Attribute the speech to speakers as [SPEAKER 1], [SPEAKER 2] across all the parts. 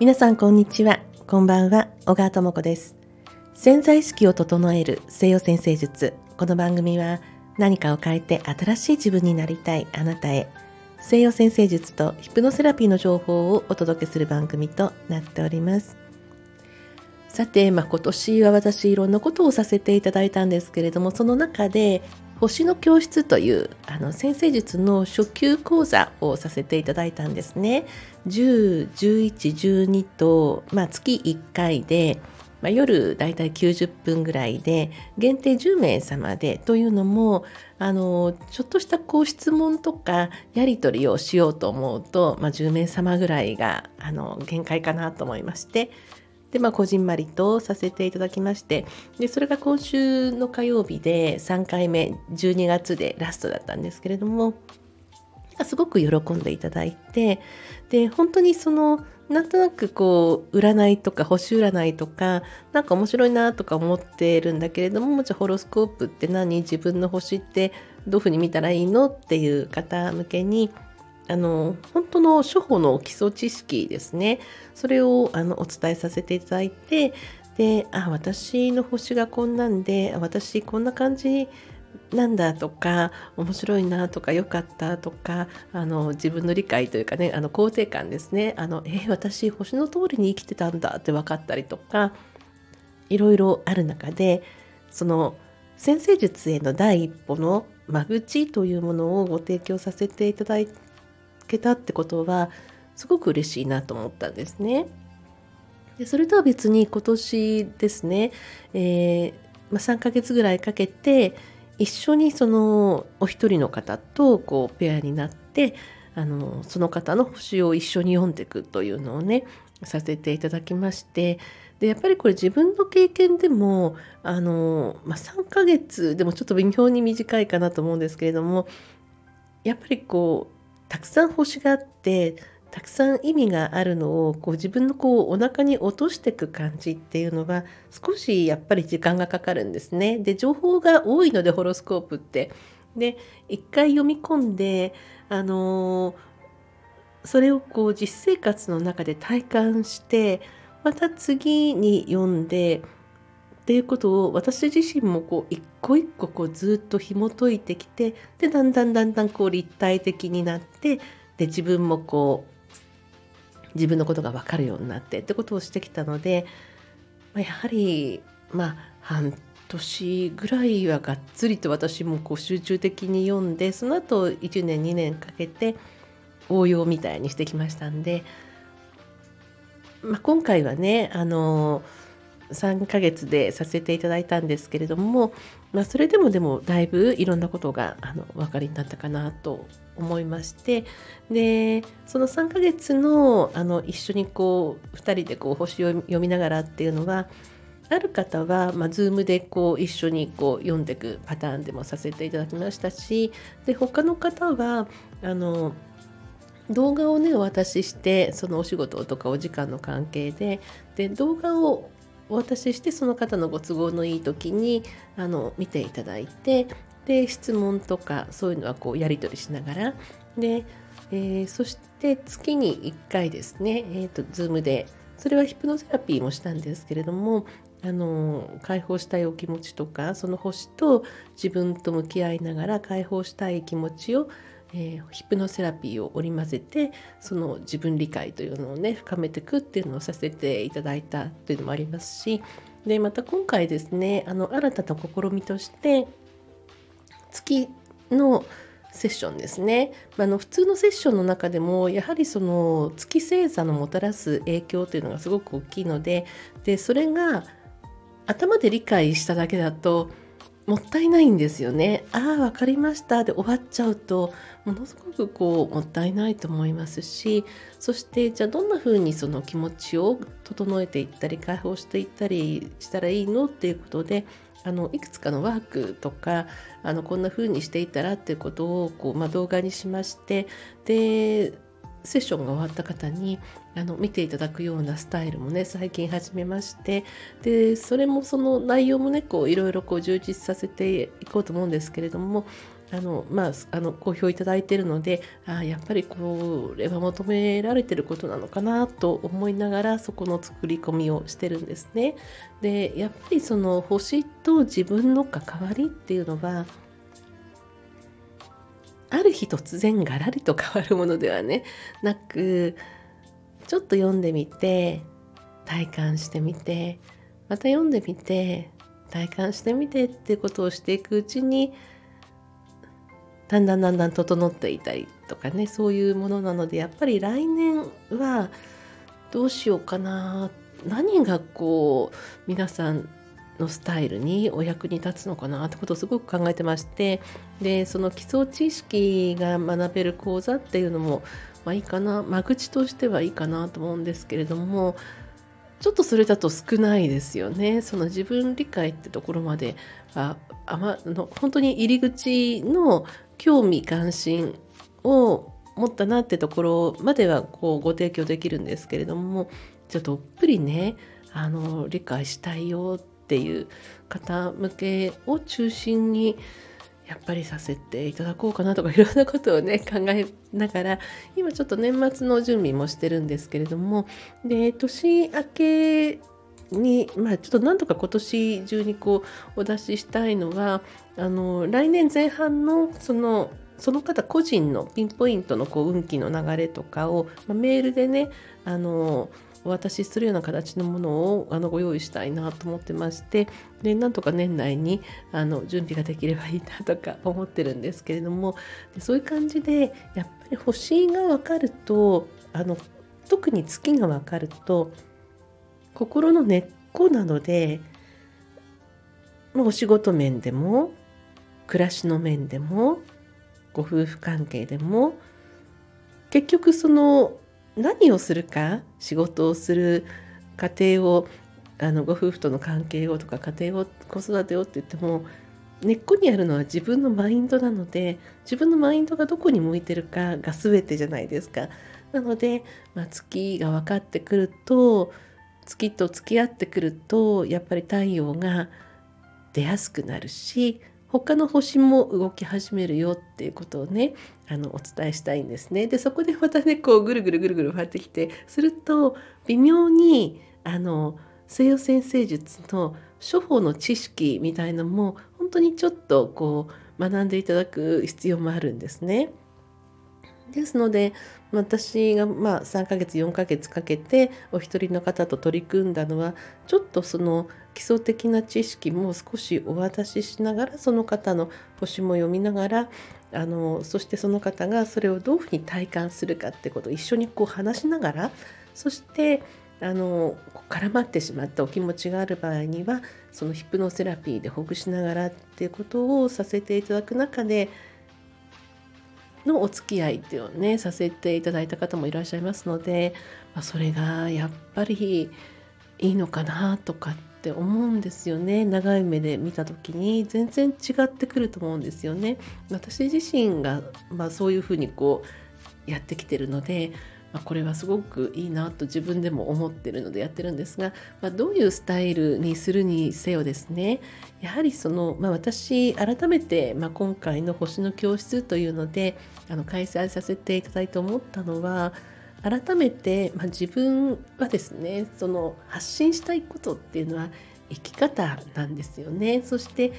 [SPEAKER 1] 皆さんこんにちは。こんばんは。小川智子です。潜在意識を整える西洋先生術。この番組は何かを変えて新しい自分になりたいあなたへ。西洋先生術とヒプノセラピーの情報をお届けする番組となっております。さて、まあ、今年は私いろんなことをさせていただいたんですけれどもその中で星の教室というあの先生術の初級講座をさせていただいたんですね。10、11、12と、まあ、月1回で、まあ、夜だいたい90分ぐらいで限定10名様でというのもあのちょっとしたこう質問とかやり取りをしようと思うと、まあ、10名様ぐらいがあの限界かなと思いましてで、まあ、こじんまりとさせていただきましてでそれが今週の火曜日で3回目12月でラストだったんですけれどもすごく喜んでいただいてで本当にそのなんとなくこう占いとか星占いとかなんか面白いなとか思ってるんだけれどもじゃあホロスコープって何？自分の星ってどういうふうに見たらいいの？っていう方向けにあの本当の処方の基礎知識ですね。それをあのお伝えさせていただいてであ私の星がこんなんで私こんな感じなんだとか面白いなとか良かったとかあの自分の理解というかねあの肯定感ですね。あのえ私星の通りに生きてたんだって分かったりとかいろいろある中でその先生術への第一歩の間口というものをご提供させていただいけたってことはすごく嬉しいなと思ったんですね。でそれとは別に今年ですね、えー、まあ、3ヶ月ぐらいかけて一緒にそのお一人の方とこうペアになってあのその方の星を一緒に読んでいくというのをねさせていただきましてでやっぱりこれ自分の経験でもあの、まあ、3ヶ月でもちょっと微妙に短いかなと思うんですけれどもやっぱりこうたくさん星があってたくさん意味があるのをこう自分のこうお腹に落としていく感じっていうのは少しやっぱり時間がかかるんですね。で情報が多いのでホロスコープって。で一回読み込んであのー、それをこう実生活の中で体感してまた次に読んでっていうことを私自身もこう一個一個こうずっと紐解いてきてでだんだんだんだんこう立体的になってで自分もこう自分のことが分かるようになってってことをしてきたので、まやはりまあ半年ぐらいはがっつりと私もこう集中的に読んでその後1年2年かけて応用みたいにしてきましたんで、まあ、今回はねあの3ヶ月でさせていただいたんですけれども、まあ、それでもでもだいぶいろんなことがあのお分かりになったかなと思いましてでその3ヶ月のあの一緒にこう2人でこう星を読みながらっていうのはある方は、まあ、Zoom でこう一緒にこう読んでいくパターンでもさせていただきましたしで他の方はあの動画をねお渡ししてそのお仕事とかお時間の関係でで動画をお渡ししてその方のご都合のいい時にあの見ていただいてで質問とかそういうのはこうやり取りしながらで、えー、そして月に1回ですね、えーと、Zoom でそれはヒプノセラピーもしたんですけれどもあの解放したいお気持ちとかその星と自分と向き合いながら解放したい気持ちをえー、ヒプノセラピーを織り交ぜてその自分理解というのをね深めていくっていうのをさせていただいたというのもありますしでまた今回ですねあの新たな試みとして月のセッションですねまあの普通のセッションの中でもやはりその月星座のもたらす影響というのがすごく大きいのででそれが頭で理解しただけだともったいないんですよね。ああ分かりましたで終わっちゃうとものすごくこうもったいないと思いますしそしてじゃあどんな風にその気持ちを整えていったり解放していったりしたらいいのっていうことであのいくつかのワークとかあのこんな風にしていたらっていうことをこう、まあ、動画にしましてでセッションが終わった方にあの見ていただくようなスタイルもね最近始めましてでそれもその内容もねこういろいろこう充実させていこうと思うんですけれどもあのまあ、あの好評いただいているのであやっぱりこれは求められてることなのかなと思いながらそこの作り込みをしてるんですね。でやっぱりその星と自分の関わりっていうのはある日突然ガラリと変わるものではねなくちょっと読んでみて体感してみてまた読んでみて体感してみてってことをしていくうちにだんだんだんだん整っていたりとかねそういうものなのでやっぱり来年はどうしようかな何がこう皆さんのスタイルにお役に立つのかなってことをすごく考えてましてでその基礎知識が学べる講座っていうのもまあいいかな間口としてはいいかなと思うんですけれどもちょっとそれだと少ないですよね。その自分理解ってところまでああまの本当に入り口の興味関心を持ったなってところまではこうご提供できるんですけれどもちょっとどっぷりねあの理解したいよっていう方向けを中心にやっぱりさせていただこうかなとかいろんなことをね 考えながら今ちょっと年末の準備もしてるんですけれどもで年明けにまあちょっとなんとか今年中にこうお出ししたいのはあの来年前半のそのその方個人のピンポイントのこう運気の流れとかを、まあ、メールでねあのお渡しするような形のものをあのご用意したいなと思ってましてでなんとか年内にあの準備ができればいいなとか思ってるんですけれどもでそういう感じでやっぱり星が分かるとあの特に月が分かると心の根っこなのでお仕事面でも暮らしの面でもご夫婦関係でも結局その何をするか仕事をする家庭をあのご夫婦との関係をとか家庭を子育てをって言っても根っこにあるのは自分のマインドなので自分のマインドがどこに向いてるかが全てじゃないですか。なので、まあ、月が分かってくると月と付き合ってくるとやっぱり太陽が出やすくなるし他の星も動き始めるよっていうことをねあのお伝えしたいんですね。でそこでまたねこうぐるぐるぐるぐる回ってきてすると微妙にあの西洋先生術の処方の知識みたいのも本当にちょっとこう学んでいただく必要もあるんですね。ですので私がまあ3ヶ月4ヶ月かけてお一人の方と取り組んだのはちょっとその基礎的な知識も少しお渡ししながらその方の星も読みながらあのそしてその方がそれをどういうふうに体感するかってことを一緒にこう話しながらそしてあの絡まってしまったお気持ちがある場合にはそのヒプノセラピーでほぐしながらっていうことをさせていただく中でのお付き合いっていうのをねさせていただいた方もいらっしゃいますので、まあ、それがやっぱりいいのかなとかって思うんですよね長い目で見た時に全然違ってくると思うんですよね。私自身が、まあ、そういうふうにこうやってきてるのでまあ、これはすごくいいなと自分でも思ってるのでやってるんですが、まあ、どういうスタイルにするにせよですねやはりその、まあ、私改めて、ま今回の星の教室というのであの開催させていただいて思ったのは改めて、ま自分はですねその発信したいことっていうのは生き方なんですよね。そして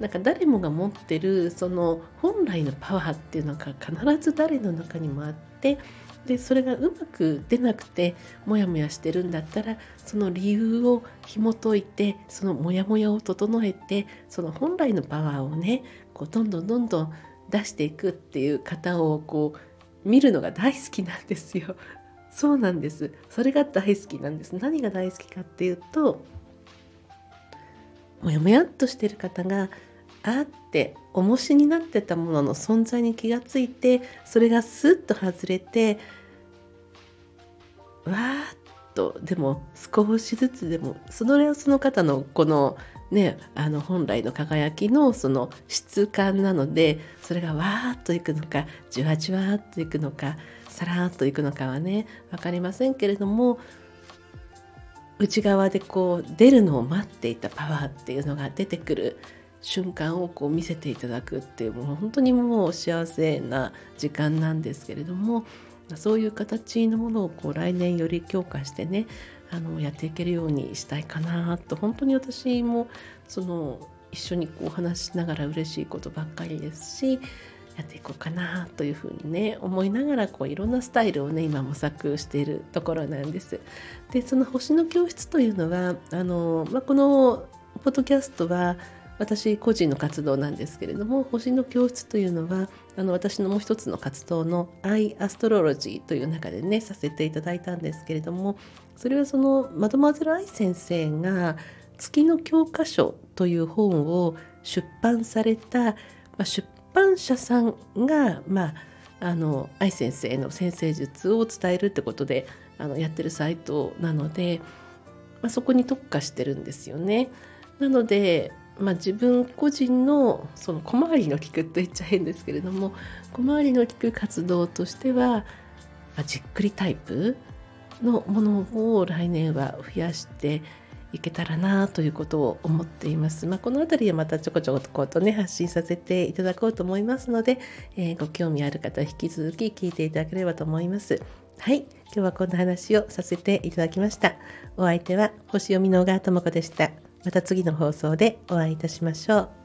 [SPEAKER 1] なんか誰もが持ってるその本来のパワーっていうのが必ず誰の中にもあってでそれがうまく出なくてモヤモヤしてるんだったらその理由を紐解いてそのモヤモヤを整えてその本来のパワーをねこうどんどんどんどん出していくっていう方をこう見るのが大好きなんですよ。そうなんです。それが大好きなんです。何が大好きかっていうとモヤモヤっとしてる方があって重しになってたものの存在に気がついてそれがスッと外れてわーっとでも少しずつでもそれはその方のこのねあの本来の輝きのその質感なのでそれがわーっといくのかじわじわっといくのかさらっといくのかはね分かりませんけれども内側でこう出るのを待っていたパワーっていうのが出てくる瞬間をこう見せていただくっていうもう本当にもう幸せな時間なんですけれどもそういう形のものをこう来年より強化してねあのやっていけるようにしたいかなと本当に私もその一緒にこう話しながら嬉しいことばっかりですしやっていこうかなというふうにね思いながらこういろんなスタイルをね今模索しているところなんです。でその星の教室というのはあの、まあ、このポッドキャストは私個人の活動なんですけれども星の教室というのはあの私のもう一つの活動の「アイ・アストロロジー」という中でねさせていただいたんですけれどもそれはそのマドマゼル・アイ先生が「月の教科書」という本を出版された、まあ、出版社さんが、まあ、あの愛先生の先生術を伝えるってことであのやってるサイトなので、まあ、そこに特化してるんですよね。なので、まあ、自分個人のその小回りの利くと言っちゃ変ですけれども小回りの利く活動としては、まあ、じっくりタイプのものを来年は増やしていけたらなということを思っています。まあ、この辺りはまたちょこちょことね発信させていただこうと思いますので、えー、ご興味ある方は引き続き聞いていただければと思います。はい、今日はこんな話をさせていただきました。お相手は星読みの小川智子でした。また次の放送でお会いいたしましょう。